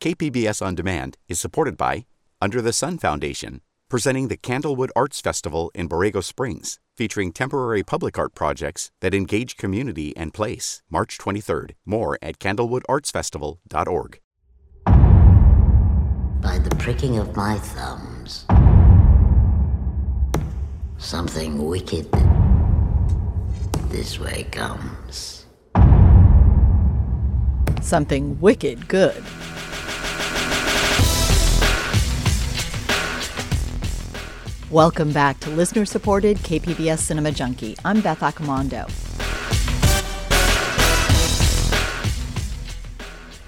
KPBS On Demand is supported by Under the Sun Foundation, presenting the Candlewood Arts Festival in Borrego Springs, featuring temporary public art projects that engage community and place. March 23rd. More at candlewoodartsfestival.org. By the pricking of my thumbs, something wicked this way comes. Something wicked good. Welcome back to listener supported KPBS Cinema Junkie. I'm Beth Accomando.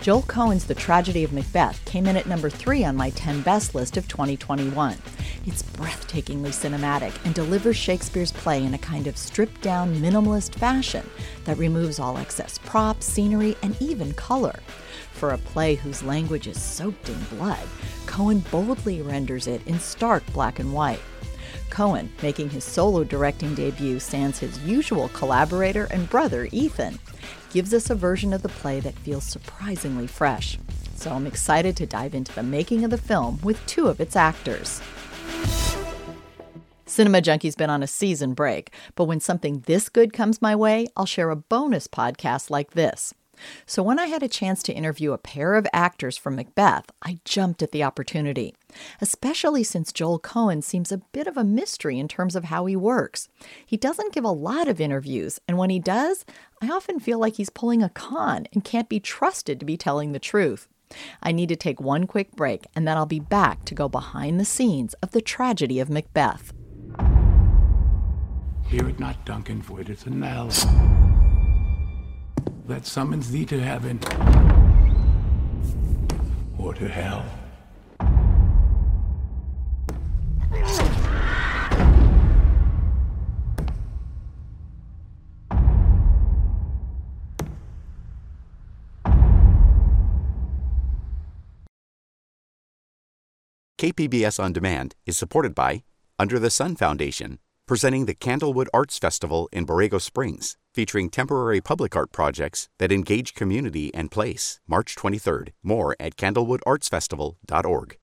Joel Coen's The Tragedy of Macbeth came in at number three on my 10 best list of 2021. It's breathtakingly cinematic and delivers Shakespeare's play in a kind of stripped down, minimalist fashion that removes all excess props, scenery, and even color. For a play whose language is soaked in blood, Coen boldly renders it in stark black and white. Coen, making his solo directing debut sans his usual collaborator and brother, Ethan, gives us a version of the play that feels surprisingly fresh. So I'm excited to dive into the making of the film with two of its actors. Cinema Junkie's been on a season break, but when something this good comes my way, I'll share a bonus podcast like this. So when I had a chance to interview a pair of actors from Macbeth, I jumped at the opportunity, especially since Joel Coen seems a bit of a mystery in terms of how he works. He doesn't give a lot of interviews, and when he does, I often feel like he's pulling a con and can't be trusted to be telling the truth. I need to take one quick break, and then I'll be back to go behind the scenes of the tragedy of Macbeth. Hear it not, Duncan, for it is a knell that summons thee to heaven or to hell. KPBS On Demand is supported by Under the Sun Foundation, presenting the Candlewood Arts Festival in Borrego Springs, featuring temporary public art projects that engage community and place. March 23rd. More at candlewoodartsfestival.org.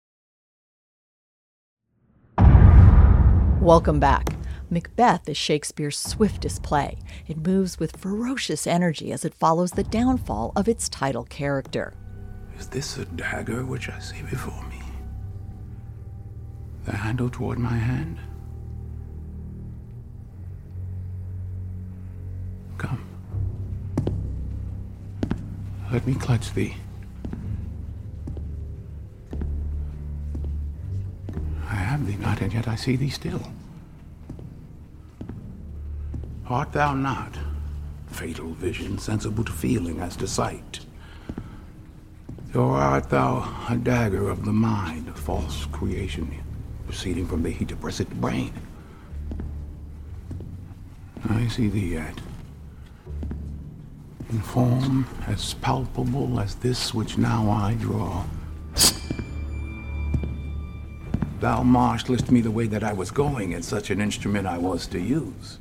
Welcome back. Macbeth is Shakespeare's swiftest play. It moves with ferocious energy as it follows the downfall of its title character. Is this a dagger which I see before me? The handle toward my hand? Let me clutch thee. I have thee not, and yet I see thee still. Art thou not? Fatal vision, sensible to feeling as to sight. Or art thou a dagger of the mind, a false creation, proceeding from the heat oppressed brain? I see thee yet. In form as palpable as this which now I draw. Thou marshalest me the way that I was going, and such an instrument I was to use.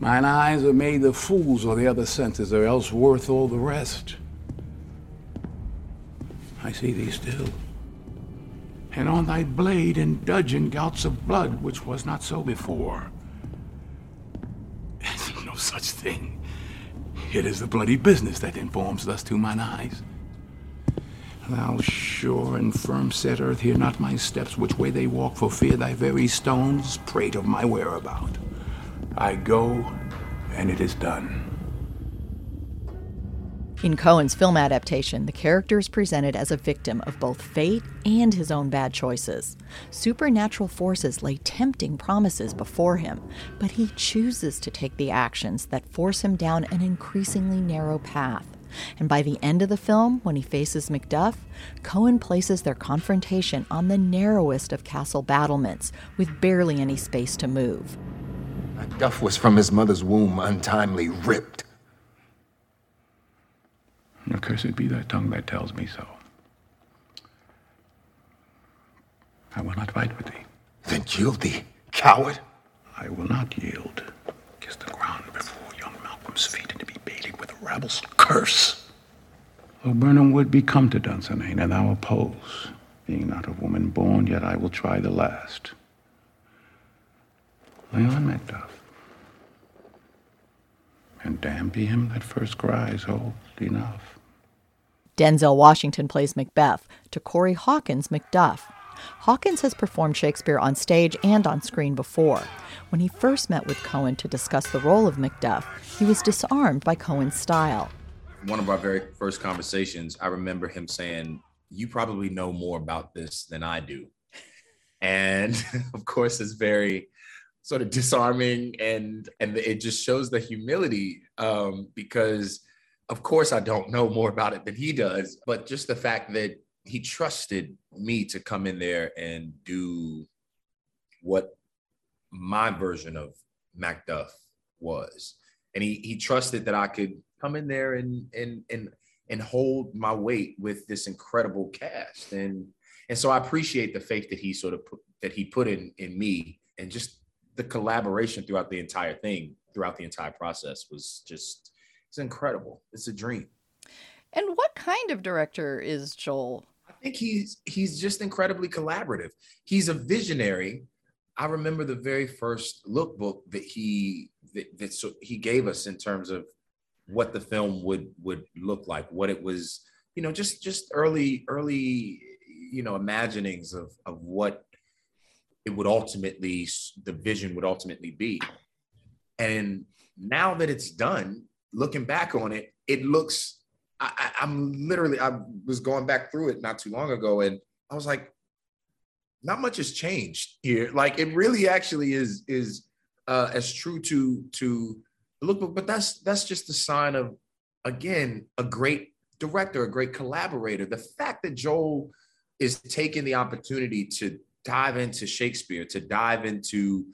Mine eyes are made the fools, or the other senses are else worth all the rest. I see thee still. And on thy blade and dudgeon gouts of blood, which was not so before. no such thing. It is the bloody business that informs thus to mine eyes. Thou sure and firm set earth, hear not my steps, which way they walk, for fear thy very stones prate of my whereabout. I go, and it is done. In Coen's film adaptation, the character is presented as a victim of both fate and his own bad choices. Supernatural forces lay tempting promises before him, but he chooses to take the actions that force him down an increasingly narrow path. And by the end of the film, when he faces Macduff, Coen places their confrontation on the narrowest of castle battlements, with barely any space to move. Macduff was from his mother's womb untimely ripped. Accursed be that tongue that tells me so. I will not fight with thee. Then yield thee, coward. I will not yield. Kiss the ground before young Malcolm's feet and to be baited with a rabble's curse. O Birnam Wood be come to Dunsinane, and thou oppose. Being not of woman born, yet I will try the last. Leon Macduff. And damn be him that first cries, old enough. Denzel Washington plays Macbeth to Corey Hawkins Macduff. Hawkins has performed Shakespeare on stage and on screen before. When he first met with Coen to discuss the role of Macduff, he was disarmed by Coen's style. One of our very first conversations, I remember him saying, You probably know more about this than I do. And of course, it's very sort of disarming and and it just shows the humility um, because of course I don't know more about it than he does, but just the fact that he trusted me to come in there and do what my version of Macduff was. And he he trusted that I could come in there and and and and hold my weight with this incredible cast. And and so I appreciate the faith that he sort of put that he put in in me and just the collaboration throughout the entire thing, throughout the entire process was just it's incredible. It's a dream. And what kind of director is Joel? I think he's he's just incredibly collaborative. He's a visionary. I remember the very first lookbook that he that, that so he gave us in terms of what the film would would look like, what it was, you know, just just early early you know imaginings of of what it would ultimately the vision would ultimately be. And now that it's done, looking back on it, it looks. I, I'm literally. I was going back through it not too long ago, and I was like, not much has changed here. Like it really actually is is uh, as true to to look, but that's that's just a sign of again a great director, a great collaborator. The fact that Joel is taking the opportunity to dive into Shakespeare, to dive into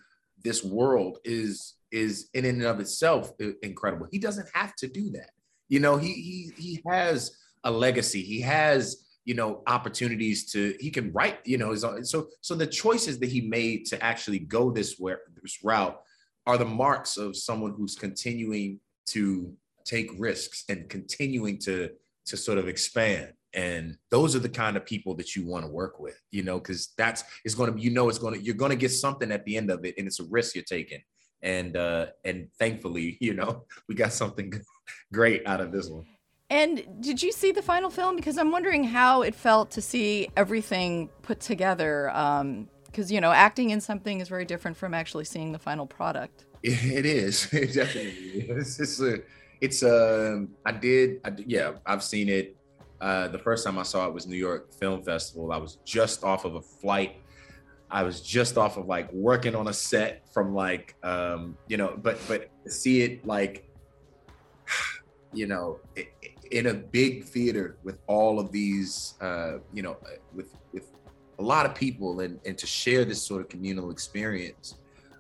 this world is is in and of itself uh, incredible. He doesn't have to do that. You know, he he he has a legacy. He has you know opportunities to he can write you know so so the choices that he made to actually go this where this route are the marks of someone who's continuing to take risks and continuing to to sort of expand and those are the kind of people that you want to work with you know because that's it's going to you know it's going to you're going to get something at the end of it and it's a risk you're taking and uh and thankfully you know we got something great out of this one. And did you see the final film? Because i'm wondering how it felt to see everything put together um because you know acting in something is very different from actually seeing the final product. It is. It definitely is. It's a it's um i did i yeah i've seen it. Uh, the first time I saw it was New York Film Festival. I was just off of a flight. I was just off of like working on a set from like um, you know, but but see it like you know in a big theater with all of these uh, you know with with a lot of people and and to share this sort of communal experience.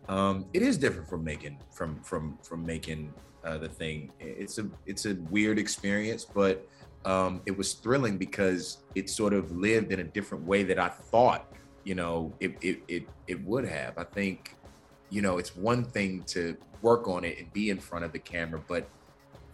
Um, it is different from making from from from making uh, the thing. It's a it's a weird experience, but um, it was thrilling because it sort of lived in a different way that I thought, you know, it, it, it, it would have. I think, you know, it's one thing to work on it and be in front of the camera, but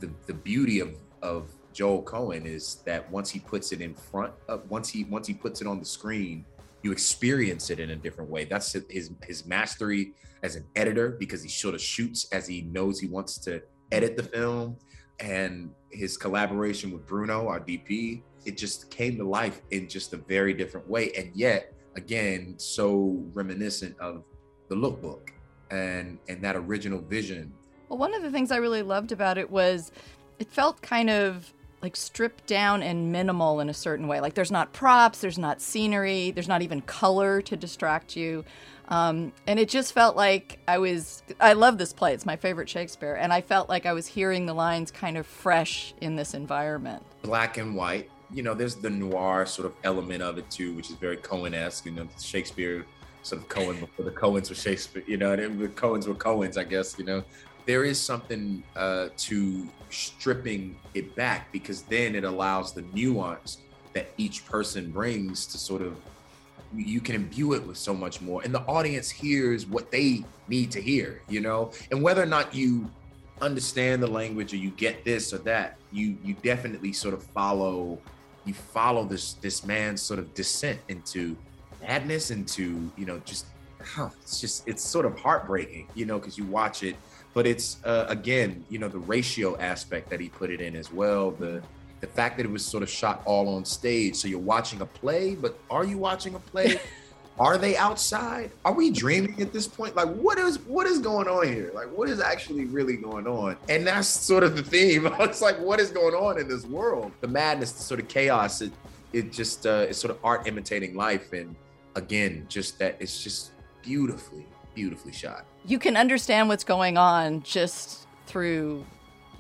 the, the beauty of, of Joel Coen is that once he puts it in front of, once he, once he puts it on the screen, you experience it in a different way. That's his, his mastery as an editor because he sort of shoots as he knows he wants to edit the film and his collaboration with Bruno, our DP, it just came to life in just a very different way. And yet, again, so reminiscent of the lookbook and and that original vision. Well, one of the things I really loved about it was it felt kind of like stripped down and minimal in a certain way. Like there's not props, there's not scenery, there's not even color to distract you. Um, and it just felt like I was, I love this play. It's my favorite Shakespeare. And I felt like I was hearing the lines kind of fresh in this environment. Black and white. You know, there's the noir sort of element of it too, which is very Coen-esque. You know, Shakespeare sort of Coen before the Coens were Shakespeare, you know, and the Coens were Coens, I guess, you know. There is something uh, to stripping it back because then it allows the nuance that each person brings to sort of you can imbue it with so much more and the audience hears what they need to hear you know and whether or not you understand the language or you get this or that, you you definitely sort of follow you follow this this man's sort of descent into madness, into you know just it's just it's sort of heartbreaking, you know, because you watch it, but it's uh, again, you know, the ratio aspect that he put it in as well, the the fact that it was sort of shot all on stage, so you're watching a play, but are you watching a play? are they outside? Are we dreaming at this point? Like, what is what is going on here? Like, what is actually really going on? And that's sort of the theme. it's like, what is going on in this world? The madness, the sort of chaos. It it just uh, it's sort of art imitating life, and again, just that it's just beautifully, beautifully shot. You can understand what's going on just through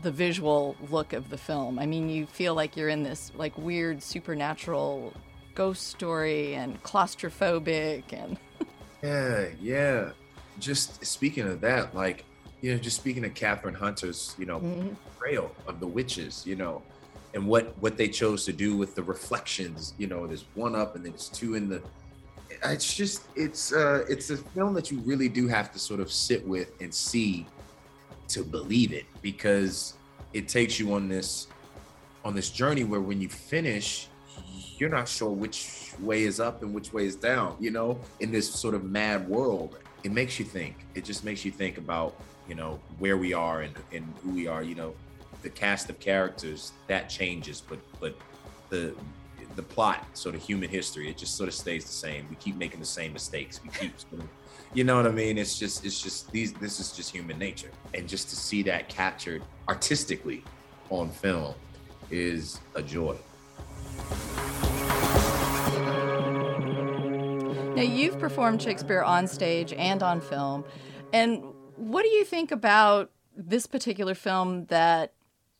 the visual look of the film. I mean, you feel like you're in this like weird supernatural ghost story and claustrophobic and yeah yeah just speaking of that like you know just speaking of Kathryn Hunter's you know mm-hmm. portrayal of the witches you know and what what they chose to do with the reflections you know there's one up and then there's two in the it's just it's uh it's a film that you really do have to sort of sit with and see to believe it because it takes you on this on this journey where when you finish you're not sure which way is up and which way is down, you know, in this sort of mad world. It makes you think. It just makes you think about, you know, where we are and, and who we are, you know, the cast of characters that changes, but but the the plot, sort of human history, it just sort of stays the same. We keep making the same mistakes. We keep sort of, you know what I mean? It's just it's just these this is just human nature. And just to see that captured artistically on film is a joy. Now, you've performed Shakespeare on stage and on film. And what do you think about this particular film that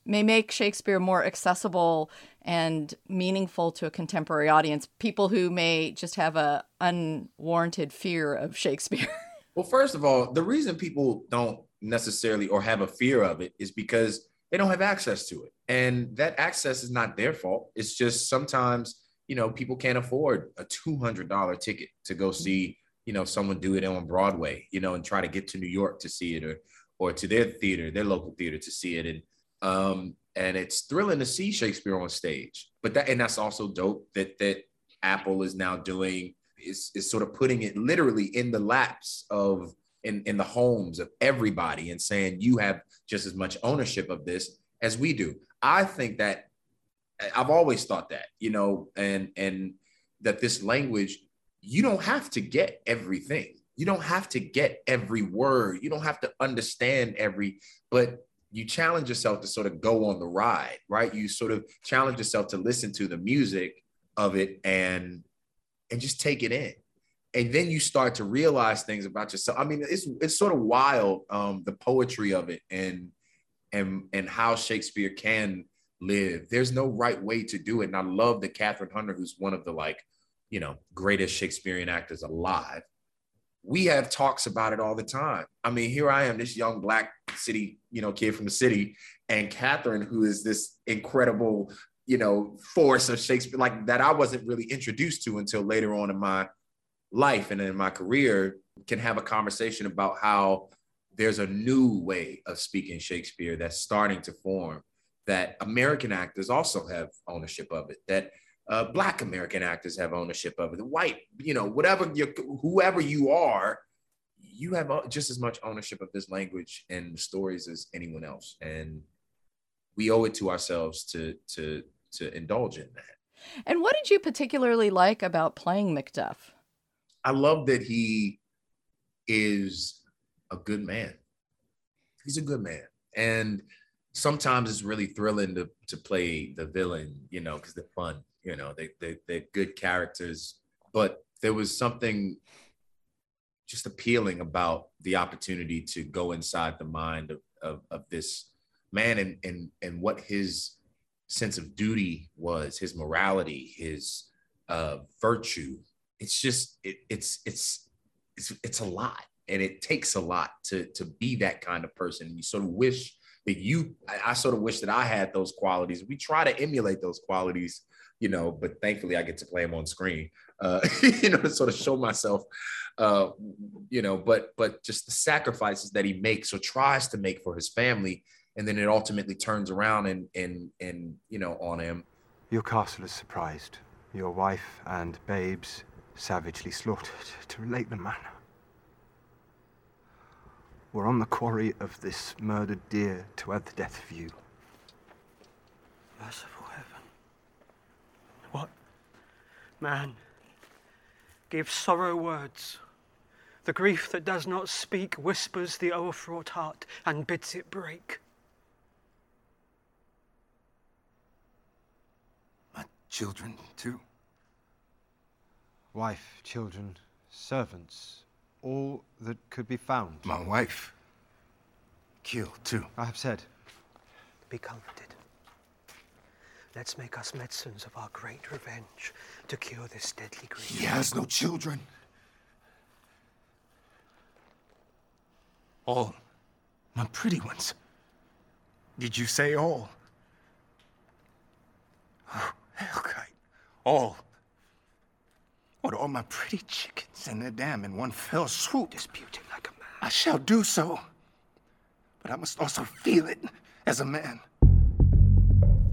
may make Shakespeare more accessible and meaningful to a contemporary audience? People who may just have a unwarranted fear of Shakespeare. Well, first of all, the reason people don't necessarily or have a fear of it is because they don't have access to it. And that access is not their fault. It's just sometimes you know, people can't afford a $200 ticket to go see, you know, someone do it on Broadway, you know, and try to get to New York to see it or, or to their theater, their local theater to see it. And, um, and it's thrilling to see Shakespeare on stage, but that, and that's also dope that, that Apple is now doing is, is sort of putting it literally in the laps of, in, in the homes of everybody and saying you have just as much ownership of this as we do. I think that I've always thought that, you know, and and that this language, you don't have to get everything. You don't have to get every word. You don't have to understand every, but you challenge yourself to sort of go on the ride, right? You sort of challenge yourself to listen to the music of it and and just take it in. And then you start to realize things about yourself. I mean, it's it's sort of wild, um, the poetry of it and and and how Shakespeare can live. There's no right way to do it. And I love that Kathryn Hunter, who's one of the like, you know, greatest Shakespearean actors alive, we have talks about it all the time. I mean, here I am, this young black city, you know, kid from the city, and Kathryn, who is this incredible, you know, force of Shakespeare, like that I wasn't really introduced to until later on in my life and in my career, can have a conversation about how there's a new way of speaking Shakespeare that's starting to form that American actors also have ownership of it, that uh, Black American actors have ownership of it, the white, you know, whatever you, whoever you are, you have just as much ownership of this language and stories as anyone else, and we owe it to ourselves to to to indulge in that. And what did you particularly like about playing Macduff? I love that he is a good man. He's a good man, and sometimes it's really thrilling to to play the villain, you know, because they're fun, you know, they, they they're good characters. But there was something just appealing about the opportunity to go inside the mind of, of, of this man and, and and what his sense of duty was, his morality, his uh, virtue. It's just it, it's it's it's it's a lot, and it takes a lot to to be that kind of person. And you sort of wish that you I, I sort of wish that I had those qualities. We try to emulate those qualities, you know, but thankfully I get to play him on screen, uh, you know, to sort of show myself, uh, you know, but but just the sacrifices that he makes or tries to make for his family, and then it ultimately turns around and and and you know on him. Your castle is surprised. Your wife and babes savagely slaughtered to relate the manner. We're on the quarry of this murdered deer to add the death of you. Merciful heaven. What man gives sorrow words? The grief that does not speak whispers the o'erfraught heart and bids it break. My children, too. Wife, children, servants, all that could be found. My wife. Killed, too. I have said. Be comforted. Let's make us medicines of our great revenge to cure this deadly grief. He has no children. All my pretty ones. Did you say all? Oh, Hellkite. All. What, all my pretty chickens and their dam in one fell swoop? Disputing like a man. I shall do so. But I must also feel it as a man.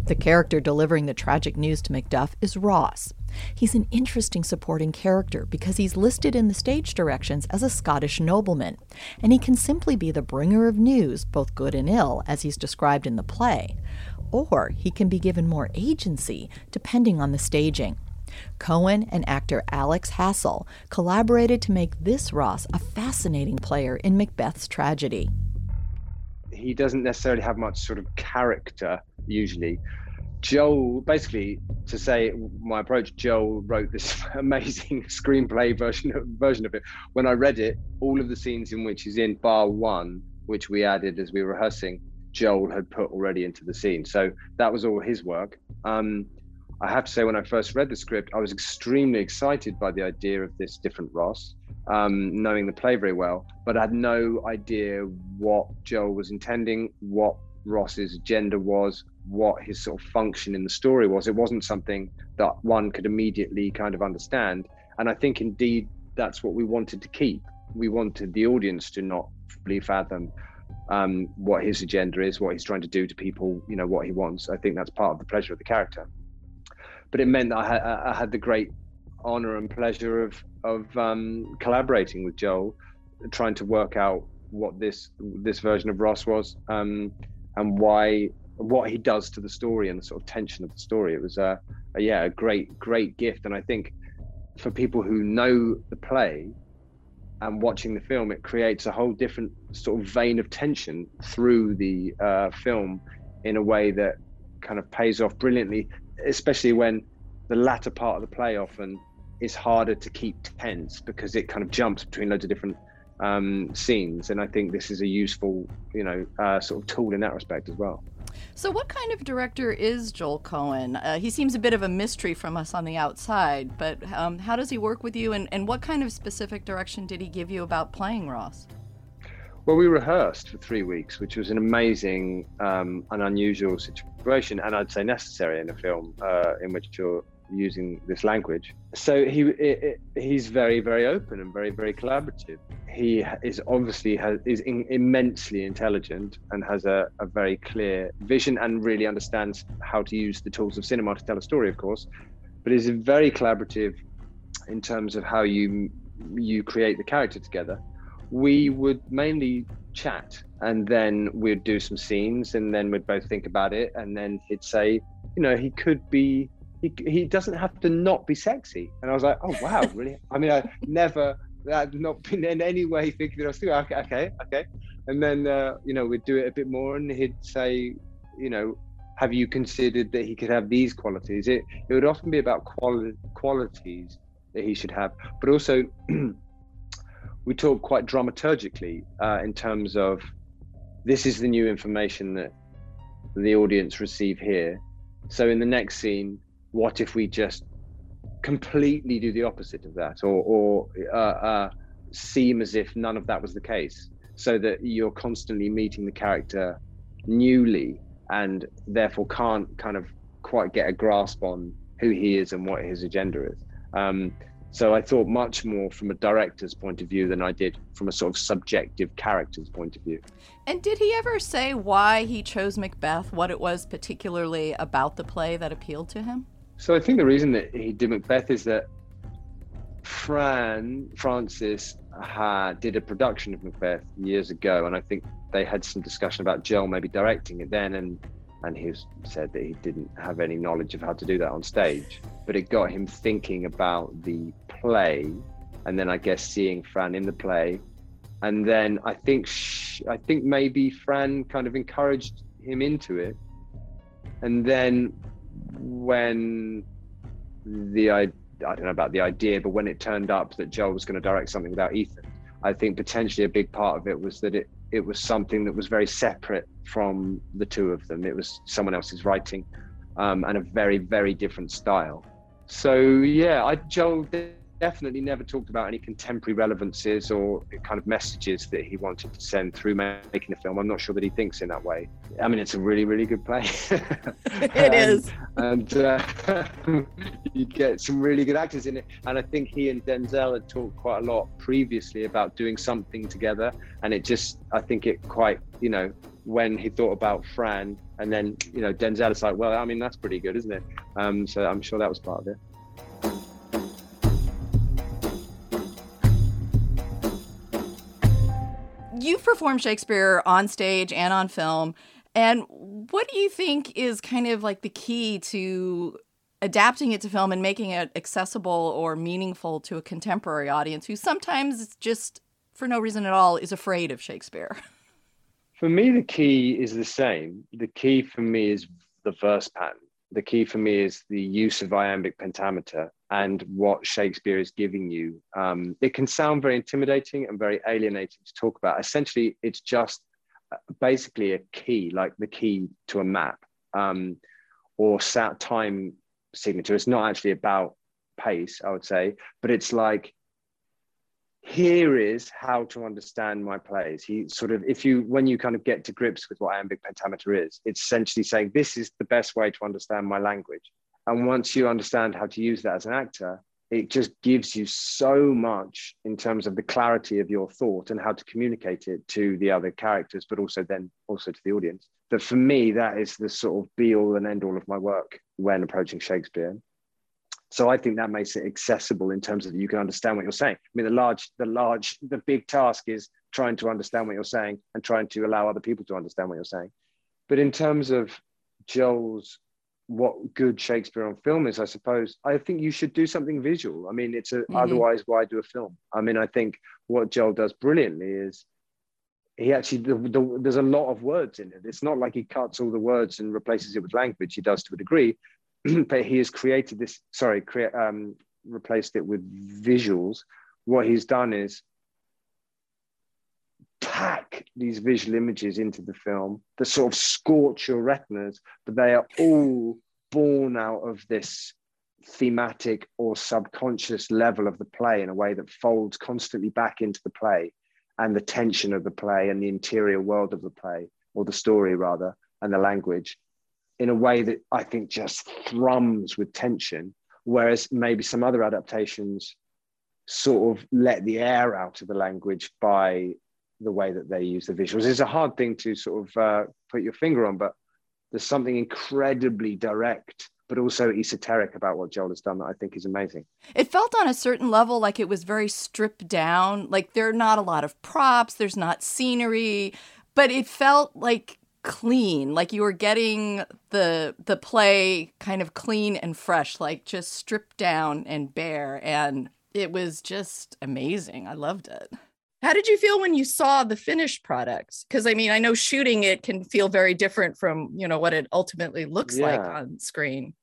The character delivering the tragic news to Macduff is Ross. He's an interesting supporting character because he's listed in the stage directions as a Scottish nobleman, and he can simply be the bringer of news, both good and ill, as he's described in the play. Or he can be given more agency, depending on the staging. Coen and actor Alex Hassell collaborated to make this Ross a fascinating player in Macbeth's tragedy. He doesn't necessarily have much sort of character usually. Joel, basically, to say my approach, Joel wrote this amazing screenplay version of, version of it. When I read it, all of the scenes in which he's in, bar one, which we added as we were rehearsing, Joel had put already into the scene. So that was all his work. Um, I have to say, when I first read the script, I was extremely excited by the idea of this different Ross, um, knowing the play very well, but I had no idea what Joel was intending, what Ross's agenda was, what his sort of function in the story was. It wasn't something that one could immediately kind of understand. And I think indeed that's what we wanted to keep. We wanted the audience to not fully fathom um, what his agenda is, what he's trying to do to people, you know, what he wants. I think that's part of the pleasure of the character. But it meant that I had, I had the great honor and pleasure of of um, collaborating with Joel, trying to work out what this this version of Ross was um, and why what he does to the story and the sort of tension of the story. It was a, a yeah a great great gift, and I think for people who know the play and watching the film, it creates a whole different sort of vein of tension through the uh, film in a way that kind of pays off brilliantly, especially when the latter part of the play often is harder to keep tense because it kind of jumps between loads of different um, scenes. And I think this is a useful, you know, uh, sort of tool in that respect as well. So, what kind of director is Joel Coen? Uh, he seems a bit of a mystery from us on the outside, but um, how does he work with you, and, and what kind of specific direction did he give you about playing Ross? Well, we rehearsed for three weeks, which was an amazing um, and unusual situation, and I'd say necessary in a film uh, in which you're using this language. So he it, it, he's very very open and very very collaborative. He is obviously has, is in, immensely intelligent and has a, a very clear vision and really understands how to use the tools of cinema to tell a story, of course. But is very collaborative in terms of how you you create the character together. We would mainly chat and then we'd do some scenes and then we'd both think about it and then he'd say you know he could be he, he doesn't have to not be sexy. And I was like, oh wow, really? I mean, I never I'd not been in any way thinking that I was doing okay, okay, okay. And then uh, you know we'd do it a bit more, and he'd say, you know, have you considered that he could have these qualities? It it would often be about quali- qualities that he should have, but also we talk quite dramaturgically uh, in terms of this is the new information that the audience receive here. So in the next scene, what if we just completely do the opposite of that or, or uh, uh, seem as if none of that was the case so that you're constantly meeting the character newly and therefore can't kind of quite get a grasp on who he is and what his agenda is. Um, so I thought much more from a director's point of view than I did from a sort of subjective character's point of view. And did he ever say why he chose Macbeth, what it was particularly about the play that appealed to him? So I think the reason that he did Macbeth is that Fran Frances had, did a production of Macbeth years ago, and I think they had some discussion about Joel maybe directing it then, and and he said that he didn't have any knowledge of how to do that on stage. But it got him thinking about the play, and then I guess seeing Fran in the play, and then I think I think maybe Fran kind of encouraged him into it, and then when the I I don't know about the idea, but when it turned up that Joel was going to direct something without Ethan, I think potentially a big part of it was that it it was something that was very separate from the two of them. It was someone else's writing um, and a very, very different style. So yeah, I Joel definitely never talked about any contemporary relevances or kind of messages that he wanted to send through making the film. I'm not sure that he thinks in that way. I mean, it's a really, really good play. it um, is, and uh, you get some really good actors in it. And I think he and Denzel had talked quite a lot previously about doing something together, and it just, I think it quite, you know, when he thought about Fran, and then you know Denzel is like, well, I mean, that's pretty good, isn't it? Um, so I'm sure that was part of it. You've performed Shakespeare on stage and on film. And what do you think is kind of like the key to adapting it to film and making it accessible or meaningful to a contemporary audience who sometimes just, for no reason at all, is afraid of Shakespeare? For me, the key is the same. The key for me is the verse pattern. The key for me is the use of iambic pentameter and what Shakespeare is giving you. Um, it can sound very intimidating and very alienating to talk about. Essentially, it's just uh, basically a key, like the key to a map um, or time signature. It's not actually about pace, I would say, but it's like here is how to understand my plays. He sort of, if you, when you kind of get to grips with what iambic pentameter is, it's essentially saying this is the best way to understand my language. And once you understand how to use that as an actor, it just gives you so much in terms of the clarity of your thought and how to communicate it to the other characters, but also then also to the audience. That for me, that is the sort of be all and end all of my work when approaching Shakespeare. So I think that makes it accessible in terms of you can understand what you're saying. I mean, the large, the large, the big task is trying to understand what you're saying and trying to allow other people to understand what you're saying. But in terms of Joel's what good Shakespeare on film is, I suppose. I think you should do something visual. I mean, it's a, mm-hmm. otherwise why do a film? I mean, I think what Joel does brilliantly is he actually the, the, there's a lot of words in it. It's not like he cuts all the words and replaces it with language. He does to a degree, but he has created this. Sorry, create um, replaced it with visuals. What he's done is pack these visual images into the film that sort of scorch your retinas, but they are all born out of this thematic or subconscious level of the play in a way that folds constantly back into the play and the tension of the play and the interior world of the play, or the story rather, and the language in a way that I think just thrums with tension. Whereas maybe some other adaptations sort of let the air out of the language by the way that they use the visuals. It's a hard thing to sort of uh, put your finger on, but there's something incredibly direct but also esoteric about what Joel has done that I think is amazing. It felt on a certain level like it was very stripped down. Like there are not a lot of props, there's not scenery, but it felt like clean, like you were getting the the play kind of clean and fresh, like just stripped down and bare and it was just amazing. I loved it. How did you feel when you saw the finished products? Because I mean, I know shooting it can feel very different from you know what it ultimately looks yeah. like on screen.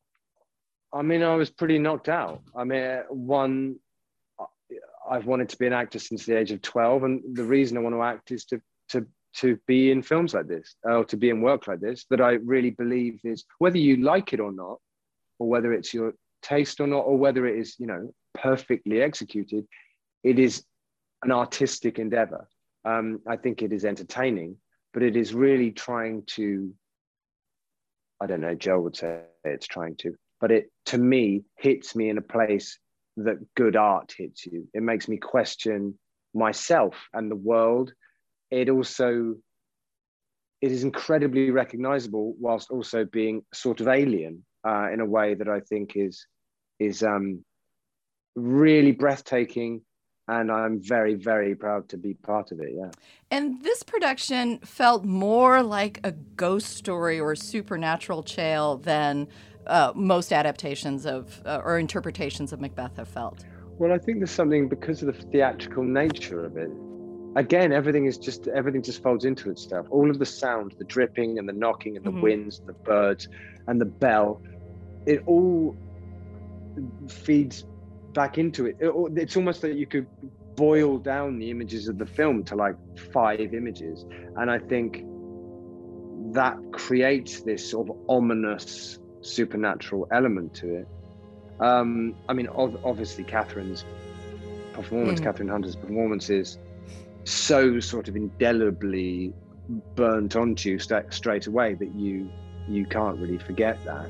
I mean, I was pretty knocked out. I mean, one, I've wanted to be an actor since the age of twelve, and the reason I want to act is to to be in films like this or to be in work like this. That I really believe is whether you like it or not, or whether it's your taste or not, or whether it is you know perfectly executed, it is an artistic endeavor. Um, I think it is entertaining, but it is really trying to, I don't know, Joe would say it's trying to, but it to me hits me in a place that good art hits you. It makes me question myself and the world. It also it is incredibly recognizable whilst also being sort of alien uh, in a way that I think is is um, really breathtaking and I'm very, very proud to be part of it. Yeah. And this production felt more like a ghost story or supernatural tale than uh, most adaptations of uh, or interpretations of Macbeth have felt. Well, I think there's something because of the theatrical nature of it. Again, everything is just everything just folds into itself. All of the sound, the dripping and the knocking and the mm-hmm. winds, and the birds, and the bell, it all feeds back into it. it. It's almost that you could boil down the images of the film to like five images, and I think that creates this sort of ominous supernatural element to it. Um, I mean, obviously, Kathryn's performance, mm. Kathryn Hunter's performance is so sort of indelibly burnt onto you st- straight away that you you can't really forget that.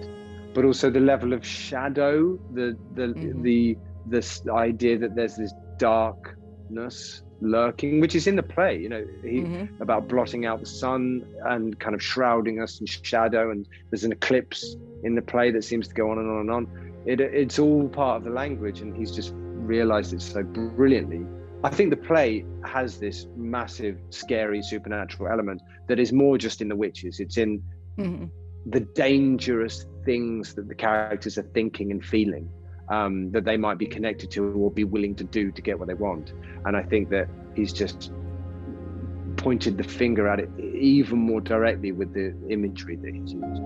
But also the level of shadow, the the mm. the this idea that there's this darkness lurking, which is in the play, you know, he, mm-hmm. about blotting out the sun and kind of shrouding us in shadow. And there's an eclipse in the play that seems to go on and on and on. It, it's all part of the language, and he's just realized it so brilliantly. I think the play has this massive, scary, supernatural element that is more just in the witches. It's in mm-hmm. the dangerous things that the characters are thinking and feeling um, that they might be connected to or be willing to do to get what they want. And I think that he's just pointed the finger at it even more directly with the imagery that he's used.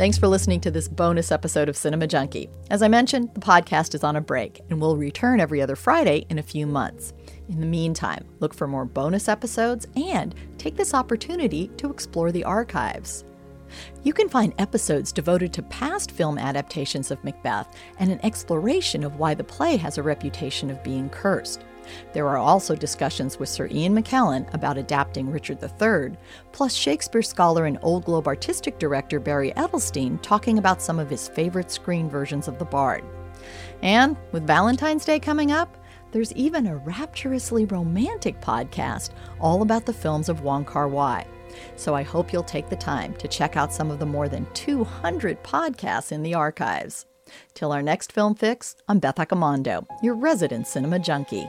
Thanks for listening to this bonus episode of Cinema Junkie. As I mentioned, the podcast is on a break and will return every other Friday in a few months. In the meantime, look for more bonus episodes and take this opportunity to explore the archives. You can find episodes devoted to past film adaptations of Macbeth and an exploration of why the play has a reputation of being cursed. There are also discussions with Sir Ian McKellen about adapting Richard III, plus Shakespeare scholar and Old Globe artistic director Barry Edelstein talking about some of his favorite screen versions of The Bard. And with Valentine's Day coming up, there's even a rapturously romantic podcast all about the films of Wong Kar Wai. So I hope you'll take the time to check out some of the more than 200 podcasts in the archives. Till our next film fix, I'm Beth Accomando, your resident cinema junkie.